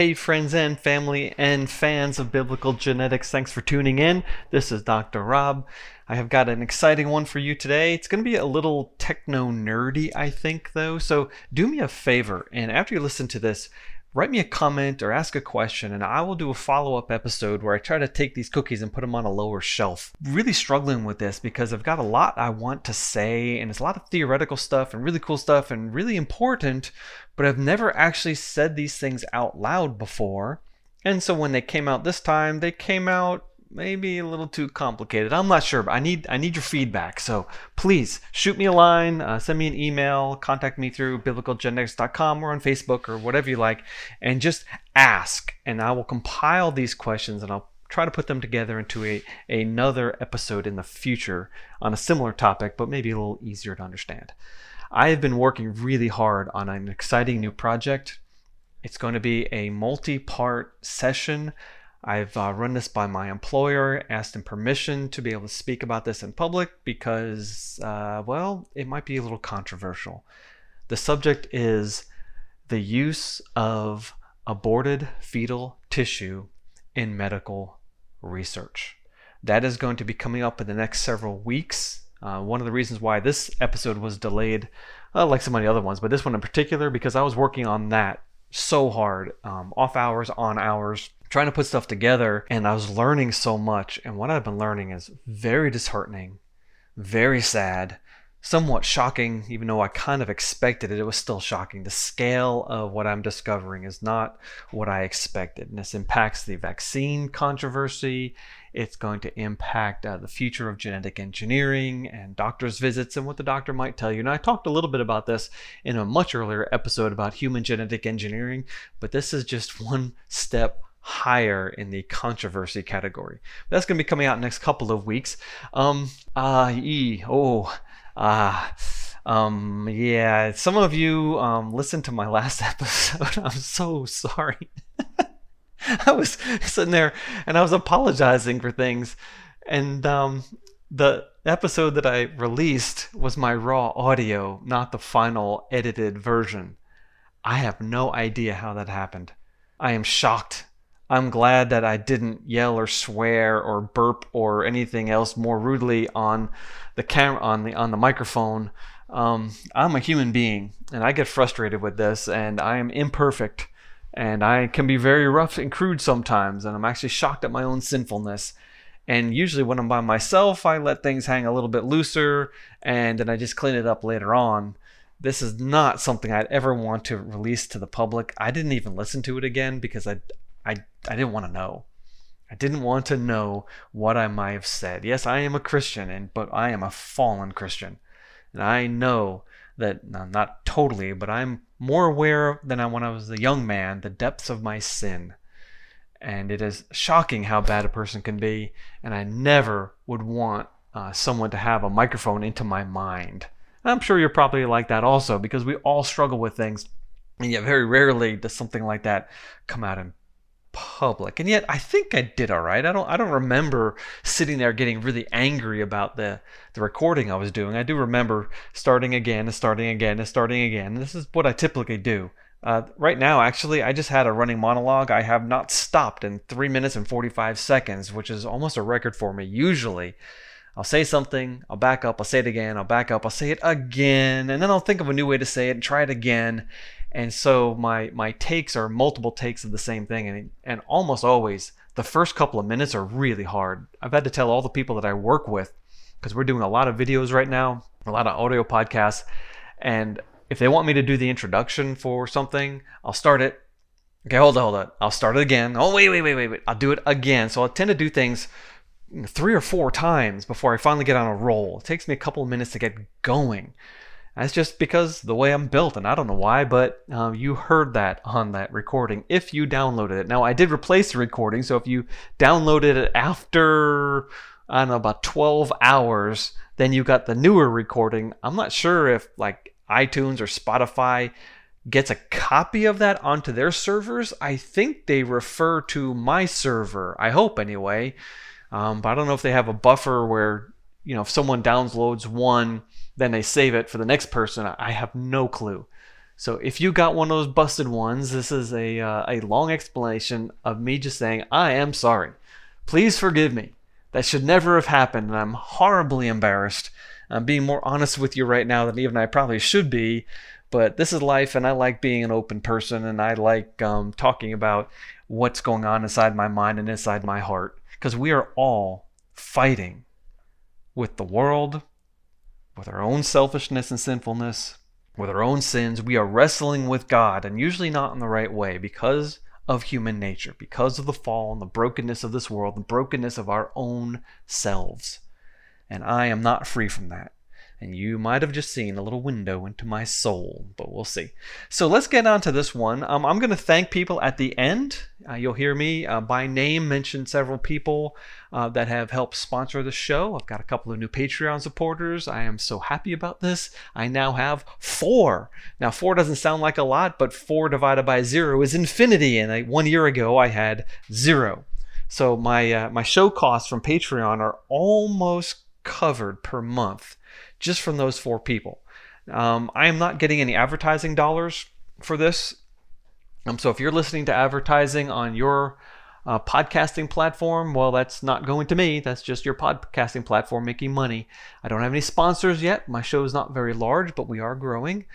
Hey, friends and family and fans of biblical genetics, thanks for tuning in. This is Dr. Rob. I have got an exciting one for you today. It's going to be a little techno nerdy, I think, though. So do me a favor, and after you listen to this, write me a comment or ask a question, and I will do a follow up episode where I try to take these cookies and put them on a lower shelf. Really struggling with this because I've got a lot I want to say, and it's a lot of theoretical stuff and really cool stuff and really important, but I've never actually said these things out loud before. And so when they came out this time, they came out maybe a little too complicated. I'm not sure, but I need I need your feedback. So please shoot me a line, uh, send me an email, contact me through biblicalgenetics.com or on Facebook or whatever you like, and just ask, and I will compile these questions and I'll try to put them together into a another episode in the future on a similar topic, but maybe a little easier to understand. I have been working really hard on an exciting new project. It's going to be a multi-part session I've uh, run this by my employer, asked him permission to be able to speak about this in public because, uh, well, it might be a little controversial. The subject is the use of aborted fetal tissue in medical research. That is going to be coming up in the next several weeks. Uh, one of the reasons why this episode was delayed, uh, like so many other ones, but this one in particular, because I was working on that so hard, um, off hours, on hours trying to put stuff together and I was learning so much. And what I've been learning is very disheartening, very sad, somewhat shocking, even though I kind of expected it. It was still shocking. The scale of what I'm discovering is not what I expected. And this impacts the vaccine controversy. It's going to impact uh, the future of genetic engineering and doctor's visits and what the doctor might tell you. And I talked a little bit about this in a much earlier episode about human genetic engineering, but this is just one step higher in the controversy category. That's going to be coming out next couple of weeks. Um, uh, e, oh, ah. Uh, um, yeah, some of you um, listened to my last episode. I'm so sorry. I was sitting there and I was apologizing for things. And um, the episode that I released was my raw audio, not the final edited version. I have no idea how that happened. I am shocked I'm glad that I didn't yell or swear or burp or anything else more rudely on the camera on the on the microphone. Um, I'm a human being and I get frustrated with this and I am imperfect and I can be very rough and crude sometimes and I'm actually shocked at my own sinfulness. And usually when I'm by myself, I let things hang a little bit looser and then I just clean it up later on this is not something I'd ever want to release to the public. I didn't even listen to it again because I I, I didn't want to know. I didn't want to know what I might have said. Yes, I am a Christian, and but I am a fallen Christian. And I know that not totally, but I'm more aware than I when I was a young man the depths of my sin. And it is shocking how bad a person can be, and I never would want uh, someone to have a microphone into my mind. And I'm sure you're probably like that also, because we all struggle with things, and yet very rarely does something like that come out in public. And yet i think i did all right. I don't i don't remember sitting there getting really angry about the the recording i was doing. I do remember starting again and starting again and starting again. This is what i typically do. Uh, right now actually i just had a running monologue. I have not stopped in 3 minutes and 45 seconds which is almost a record for me. Usually I'll say something, I'll back up, I'll say it again, I'll back up, I'll say it again, and then I'll think of a new way to say it and try it again and so my my takes are multiple takes of the same thing. And and almost always the first couple of minutes are really hard. I've had to tell all the people that i work with because we're doing a lot of videos right now a lot of audio podcasts. And if they want me to do the introduction for something i'll start it. Okay hold on hold on i'll start it again. Oh wait wait wait wait wait. I'll do it again. So i tend to do things three or four times before i finally get on a roll. It takes me a couple of minutes to get going that's just because the way I'm built, and I don't know why, but uh, you heard that on that recording if you downloaded it. Now, I did replace the recording, so if you downloaded it after, I don't know, about 12 hours, then you got the newer recording. I'm not sure if like iTunes or Spotify gets a copy of that onto their servers. I think they refer to my server, I hope anyway. Um, but I don't know if they have a buffer where, you know, if someone downloads one, then they save it for the next person. I have no clue. So if you got one of those busted ones, this is a, uh, a long explanation of me just saying, I am sorry. Please forgive me. That should never have happened, and I'm horribly embarrassed. I'm being more honest with you right now than even I probably should be, but this is life, and I like being an open person, and I like um, talking about what's going on inside my mind and inside my heart, because we are all fighting with the world, with our own selfishness and sinfulness, with our own sins. We are wrestling with God, and usually not in the right way because of human nature, because of the fall and the brokenness of this world, the brokenness of our own selves. And I am not free from that and you might have just seen a little window into my soul, but we'll see. So let's get on to this one. Um, I'm going to thank people at the end. Uh, you'll hear me uh, by name mention several people uh, that have helped sponsor the show. I've got a couple of new Patreon supporters. I am so happy about this. I now have four. Now, four doesn't sound like a lot, but four divided by zero is infinity. And I, one year ago, I had zero. So my uh, my show costs from Patreon are almost covered per month just from those four people. Um, I am not getting any advertising dollars for this. Um, so if you're listening to advertising on your uh, podcasting platform, well, that's not going to me. That's just your podcasting platform making money. I don't have any sponsors yet. My show is not very large, but we are growing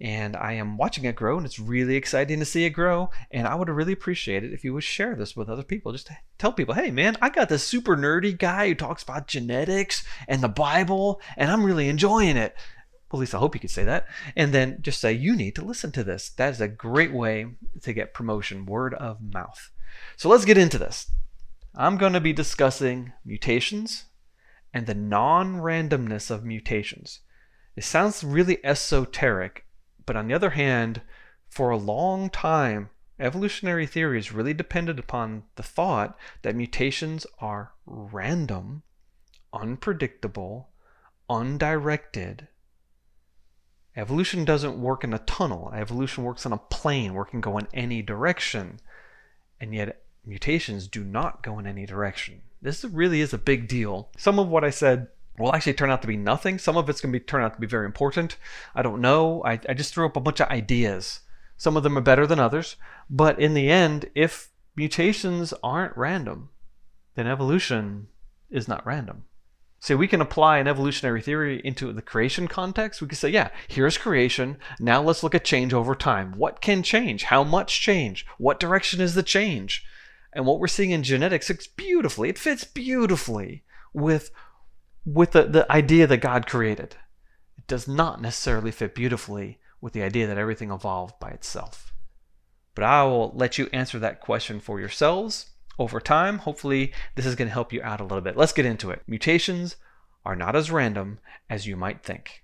and I am watching it grow, and it's really exciting to see it grow. And I would really appreciate it if you would share this with other people. Just tell people, hey, man, I got this super nerdy guy who talks about genetics and the Bible, and I'm really enjoying it. Well, at least I hope you could say that. And then just say, you need to listen to this. That is a great way to get promotion, word of mouth. So let's get into this. I'm going to be discussing mutations and the non randomness of mutations. It sounds really esoteric, but on the other hand, for a long time, evolutionary theories really depended upon the thought that mutations are random, unpredictable, undirected. Evolution doesn't work in a tunnel. Evolution works on a plane where it can go in any direction. And yet, mutations do not go in any direction. This really is a big deal. Some of what I said will actually turn out to be nothing. Some of it's going to be turn out to be very important. I don't know. I, I just threw up a bunch of ideas. Some of them are better than others. But in the end, if mutations aren't random, then evolution is not random. So we can apply an evolutionary theory into the creation context. We can say, yeah, here's creation. Now let's look at change over time. What can change? How much change? What direction is the change? And what we're seeing in genetics, it's beautifully, it fits beautifully with with the, the idea that God created. It does not necessarily fit beautifully with the idea that everything evolved by itself. But I will let you answer that question for yourselves over time. Hopefully, this is going to help you out a little bit. Let's get into it. Mutations are not as random as you might think.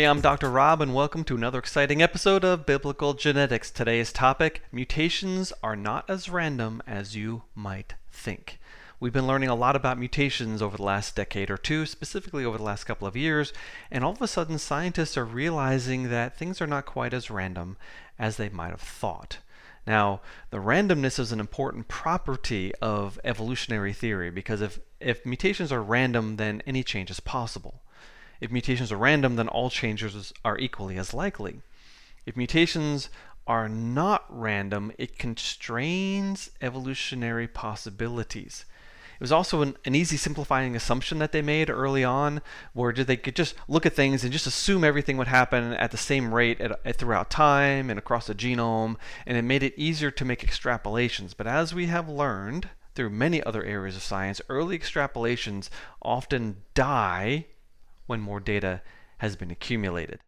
Hey, I'm Dr. Rob, and welcome to another exciting episode of Biblical Genetics. Today's topic mutations are not as random as you might think. We've been learning a lot about mutations over the last decade or two, specifically over the last couple of years, and all of a sudden scientists are realizing that things are not quite as random as they might have thought. Now, the randomness is an important property of evolutionary theory because if, if mutations are random, then any change is possible. If mutations are random, then all changes are equally as likely. If mutations are not random, it constrains evolutionary possibilities. It was also an, an, easy simplifying assumption that they made early on, where they could just look at things and just assume everything would happen at the same rate at, at, throughout time and across the genome, and it made it easier to make extrapolations. But as we have learned through many other areas of science, early extrapolations often die when more data has been accumulated.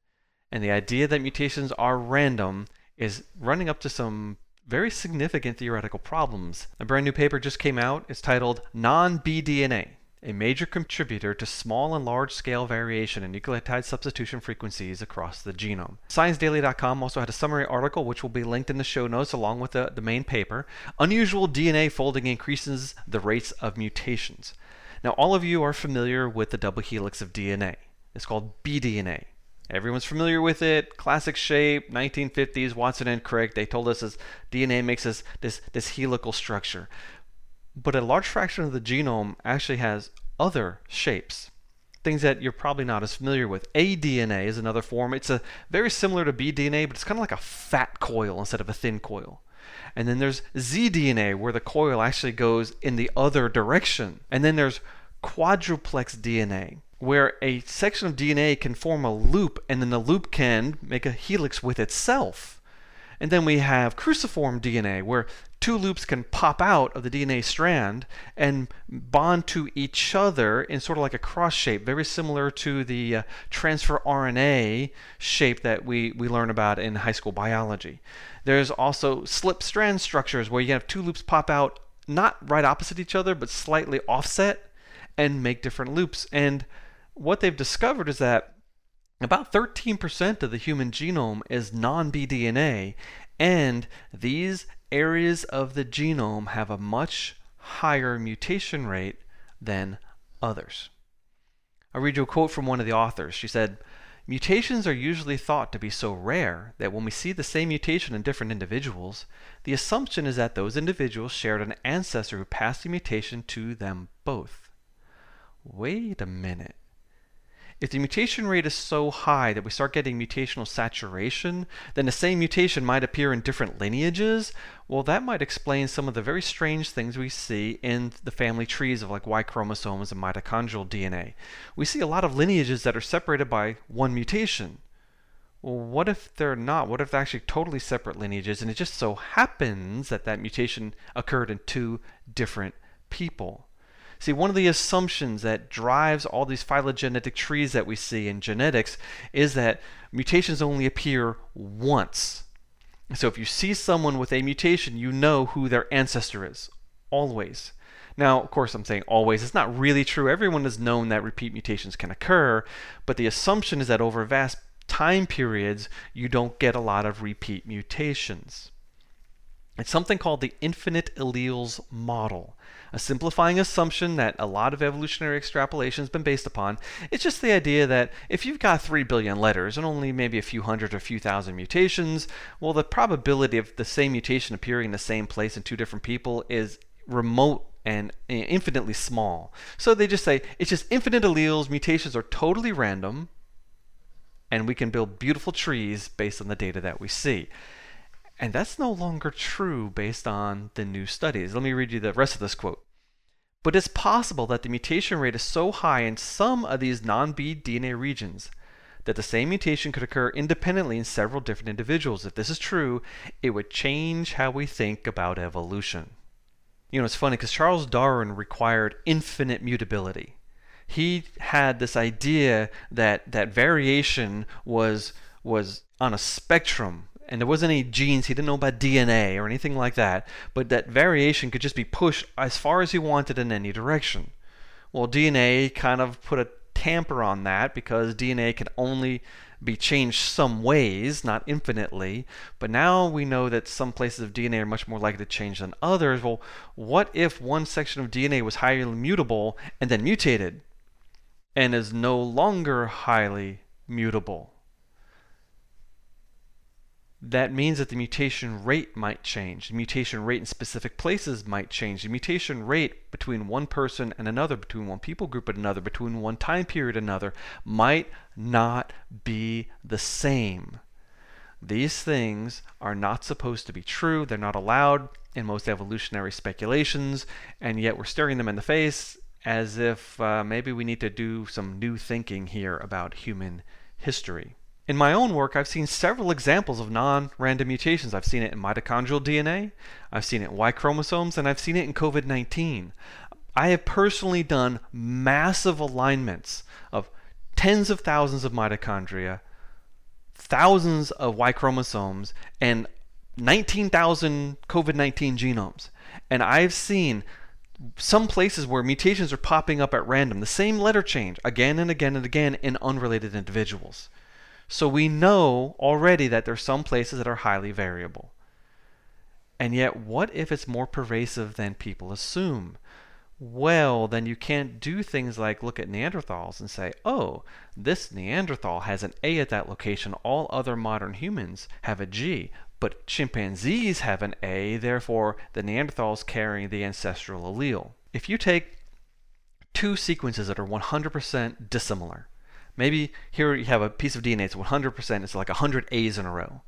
And the idea that mutations are random is running up to some very significant theoretical problems. A brand new paper just came out. It's titled Non-BDNA, a major contributor to small and large scale variation in nucleotide substitution frequencies across the genome. ScienceDaily.com also had a summary article which will be linked in the show notes along with the, the main paper. Unusual DNA folding increases the rates of mutations. Now, all of you are familiar with the double helix of DNA. It's called BDNA. Everyone's familiar with it. Classic shape, 1950s, Watson and Crick. They told us this DNA makes us this, this helical structure. but a large fraction of the genome actually has other shapes things that you're probably not as familiar with. aDNA is another form. It's a very similar to bDNA, but it's kind of like a fat coil instead of a thin coil. And then there's zDNA, where the coil actually goes in the other direction. And then there's quadruplex DNA, where a section of DNA can form a loop, and then the loop can make a helix with itself. And then we have cruciform DNA, where two loops can pop out of the DNA strand and bond to each other in sort of like a cross shape, very similar to the uh, transfer RNA shape that we, we learn about in high school biology. There's also slip strand structures where you have two loops pop out not right opposite each other, but slightly offset and make different loops. And what they've discovered is that about 13% of the human genome is non bDNA, and these areas of the genome have a much higher mutation rate than others. I'll read you a quote from one of the authors. She said, Mutations are usually thought to be so rare that when we see the same mutation in different individuals, the assumption is that those individuals shared an ancestor who passed the mutation to them both. Wait a minute. If the mutation rate is so high that we start getting mutational saturation, then the same mutation might appear in different lineages. Well, that might explain some of the very strange things we see in the family trees of like Y chromosomes and mitochondrial DNA. We see a lot of lineages that are separated by one mutation. Well, what if they're not? What if they're actually totally separate lineages and it just so happens that that mutation occurred in two different people? See, one of the assumptions that drives all these phylogenetic trees that we see in genetics is that mutations only appear once. So if you see someone with a mutation, you know who their ancestor is, always. Now, of course, I'm saying always. It's not really true. Everyone has known that repeat mutations can occur, but the assumption is that over vast time periods, you don't get a lot of repeat mutations. It's something called the infinite alleles model a simplifying assumption that a lot of evolutionary extrapolation has been based upon. It's just the idea that if you've got 3 billion letters and only maybe a few hundred or a few thousand mutations, well, the probability of the same mutation appearing in the same place in two different people is remote and eh, infinitely small. So they just say it's just infinite alleles, mutations are totally random, and we can build beautiful trees based on the data that we see. And that's no longer true based on the new studies. Let me read you the rest of this quote. But it's possible that the mutation rate is so high in some of these non-B DNA regions that the same mutation could occur independently in several different individuals. If this is true, it would change how we think about evolution. You know, it's funny because Charles Darwin required infinite mutability. He had this idea that that variation was was on a spectrum and there wasn't any genes, he didn't know about DNA or anything like that, but that variation could just be pushed as far as he wanted in any direction. Well, DNA kind of put a tamper on that because DNA can only be changed some ways, not infinitely. But now we know that some places of DNA are much more likely to change than others. Well, what if one section of DNA was highly mutable and then mutated and is no longer highly mutable? That means that the mutation rate might change. The mutation rate in specific places might change. The mutation rate between one person and another, between one people group and another, between one time period and another, might not be the same. These things are not supposed to be true. They're not allowed in most evolutionary speculations, and yet we're staring them in the face as if uh, maybe we need to do some new thinking here about human history. In my own work, I've seen several examples of non-random mutations. I've seen it in mitochondrial DNA, I've seen it in Y chromosomes, and I've seen it in COVID-19. I have personally done massive alignments of tens of thousands of mitochondria, thousands of Y chromosomes, and 19,000 COVID-19 genomes. And I've seen some places where mutations are popping up at random, the same letter change again and again and again in unrelated individuals. So we know already that there's some places that are highly variable. And yet, what if it's more pervasive than people assume? Well, then you can't do things like look at Neanderthals and say, oh, this Neanderthal has an A at that location. All other modern humans have a G. But chimpanzees have an A, therefore the Neanderthals carry the ancestral allele. If you take two sequences that are 100% dissimilar, maybe here you have a piece of DNA that's 100%, it's like 100 A's in a row.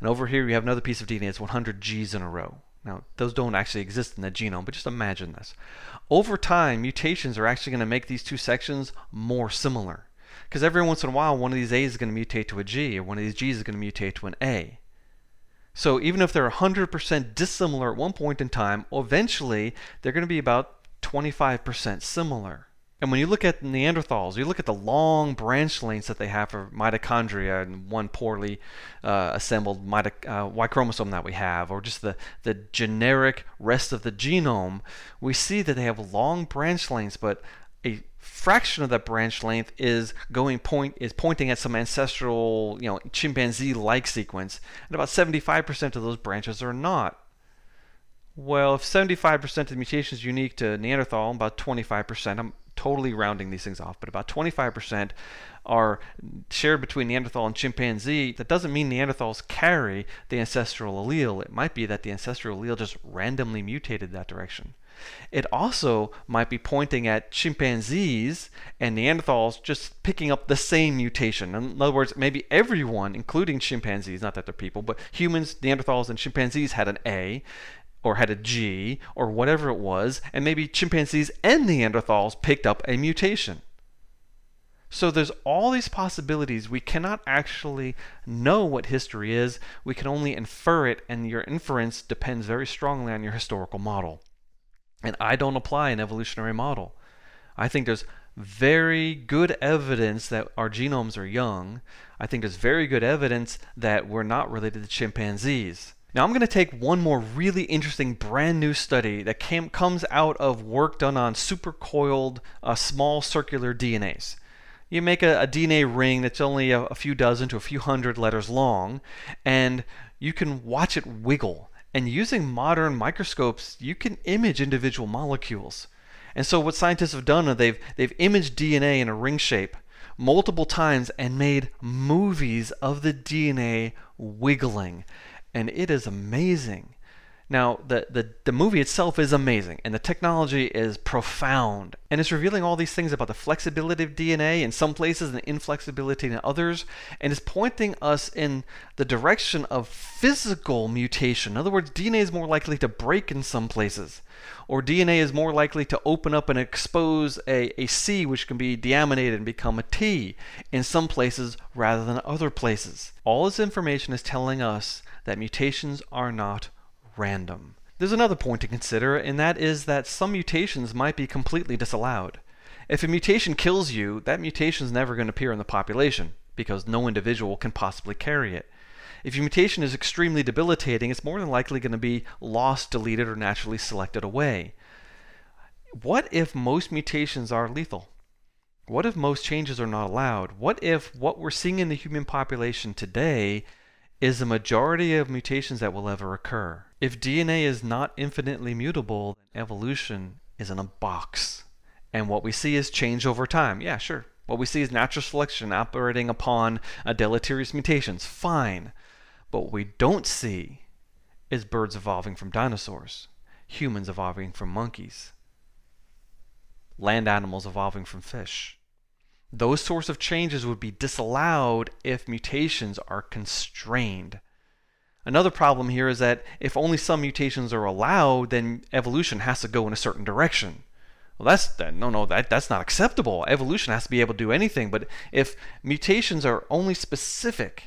And over here you have another piece of DNA it's 100 G's in a row. Now, those don't actually exist in the genome, but just imagine this. Over time, mutations are actually going to make these two sections more similar. Because every once in a while, one of these A's is going to mutate to a G, or one of these G's is going to mutate to an A. So even if they're 100% dissimilar at one point in time, eventually they're going to be about 25% similar. And when you look at Neanderthals, you look at the long branch lengths that they have for mitochondria and one poorly uh, assembled mito- uh, Y chromosome that we have, or just the, the generic rest of the genome, we see that they have long branch lengths, but a fraction of that branch length is going point is pointing at some ancestral, you know, chimpanzee-like sequence, and about 75% of those branches are not. Well, if 75% of the mutation is unique to Neanderthal, about 25%, I'm totally rounding these things off, but about 25% are shared between Neanderthal and chimpanzee, that doesn't mean Neanderthals carry the ancestral allele. It might be that the ancestral allele just randomly mutated that direction. It also might be pointing at chimpanzees and Neanderthals just picking up the same mutation. In other words, maybe everyone, including chimpanzees, not that they're people, but humans, Neanderthals, and chimpanzees had an A or had a G or whatever it was, and maybe chimpanzees and Neanderthals picked up a mutation. So there's all these possibilities. We cannot actually know what history is. We can only infer it, and your inference depends very strongly on your historical model. And I don't apply an evolutionary model. I think there's very good evidence that our genomes are young. I think there's very good evidence that we're not related to chimpanzees. Now I'm going to take one more really interesting brand new study that came, comes out of work done on supercoiled uh, small circular DNAs. You make a, a DNA ring that's only a, a few dozen to a few hundred letters long, and you can watch it wiggle and using modern microscopes, you can image individual molecules. And so what scientists have done is they've they've imaged DNA in a ring shape multiple times and made movies of the DNA wiggling. And it is amazing. Now, the, the, the movie itself is amazing, and the technology is profound, and it's revealing all these things about the flexibility of DNA in some places and the inflexibility in others, and it's pointing us in the direction of physical mutation. In other words, DNA is more likely to break in some places, or DNA is more likely to open up and expose a, a C which can be deaminated and become a T in some places rather than other places. All this information is telling us that mutations are not random. There's another point to consider, and that is that some mutations might be completely disallowed. If a mutation kills you, that mutation is never going to appear in the population, because no individual can possibly carry it. If your mutation is extremely debilitating, it's more than likely going to be lost, deleted, or naturally selected away. What if most mutations are lethal? What if most changes are not allowed? What if what we're seeing in the human population today is the majority of mutations that will ever occur. If DNA is not infinitely mutable, then evolution is in a box. And what we see is change over time. Yeah, sure. What we see is natural selection operating upon deleterious mutations. Fine. But what we don't see is birds evolving from dinosaurs, humans evolving from monkeys, land animals evolving from fish. Those sorts of changes would be disallowed if mutations are constrained. Another problem here is that if only some mutations are allowed, then evolution has to go in a certain direction. Well, that's that, no, no, that that's not acceptable. Evolution has to be able to do anything. But if mutations are only specific,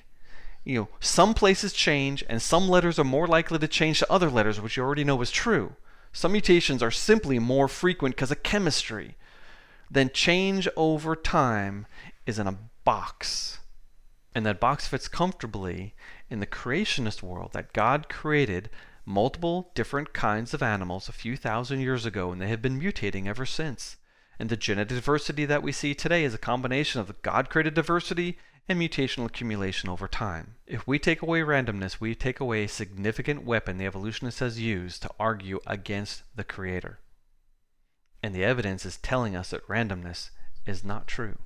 you know, some places change, and some letters are more likely to change to other letters, which you already know is true. Some mutations are simply more frequent because of chemistry then change over time is in a box. And that box fits comfortably in the creationist world that God created multiple different kinds of animals a few thousand years ago, and they have been mutating ever since. And the genetic diversity that we see today is a combination of God created diversity and mutational accumulation over time. If we take away randomness, we take away a significant weapon the evolutionist has used to argue against the Creator and the evidence is telling us that randomness is not true.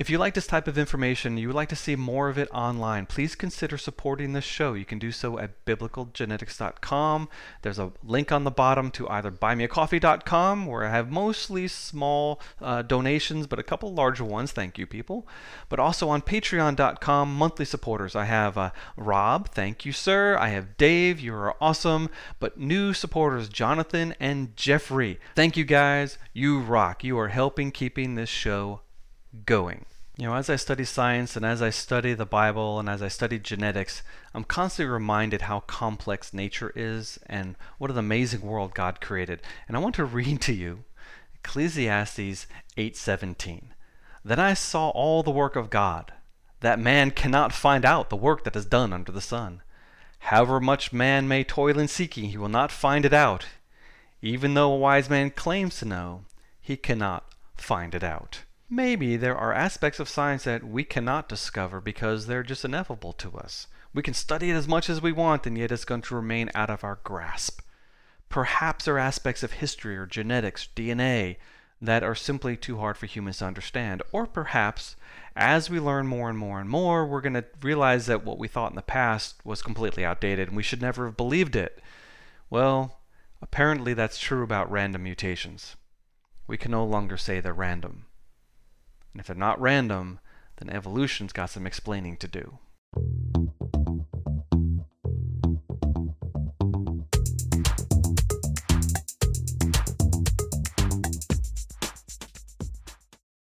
If you like this type of information, you would like to see more of it online, please consider supporting this show. You can do so at biblicalgenetics.com. There's a link on the bottom to either buymeacoffee.com, where I have mostly small uh, donations, but a couple larger ones. Thank you, people. But also on patreon.com, monthly supporters. I have uh, Rob, thank you, sir. I have Dave, you are awesome. But new supporters, Jonathan and Jeffrey. Thank you, guys. You rock. You are helping keeping this show going. You know, as I study science and as I study the Bible and as I study genetics, I'm constantly reminded how complex nature is and what an amazing world God created. And I want to read to you Ecclesiastes 8:17. Then I saw all the work of God, that man cannot find out the work that is done under the sun. However much man may toil in seeking, he will not find it out. Even though a wise man claims to know, he cannot find it out. Maybe there are aspects of science that we cannot discover because they're just ineffable to us. We can study it as much as we want, and yet it's going to remain out of our grasp. Perhaps there are aspects of history or genetics, DNA, that are simply too hard for humans to understand. Or perhaps, as we learn more and more and more, we're going to realize that what we thought in the past was completely outdated and we should never have believed it. Well, apparently that's true about random mutations. We can no longer say they're random. And if they're not random, then evolution's got some explaining to do.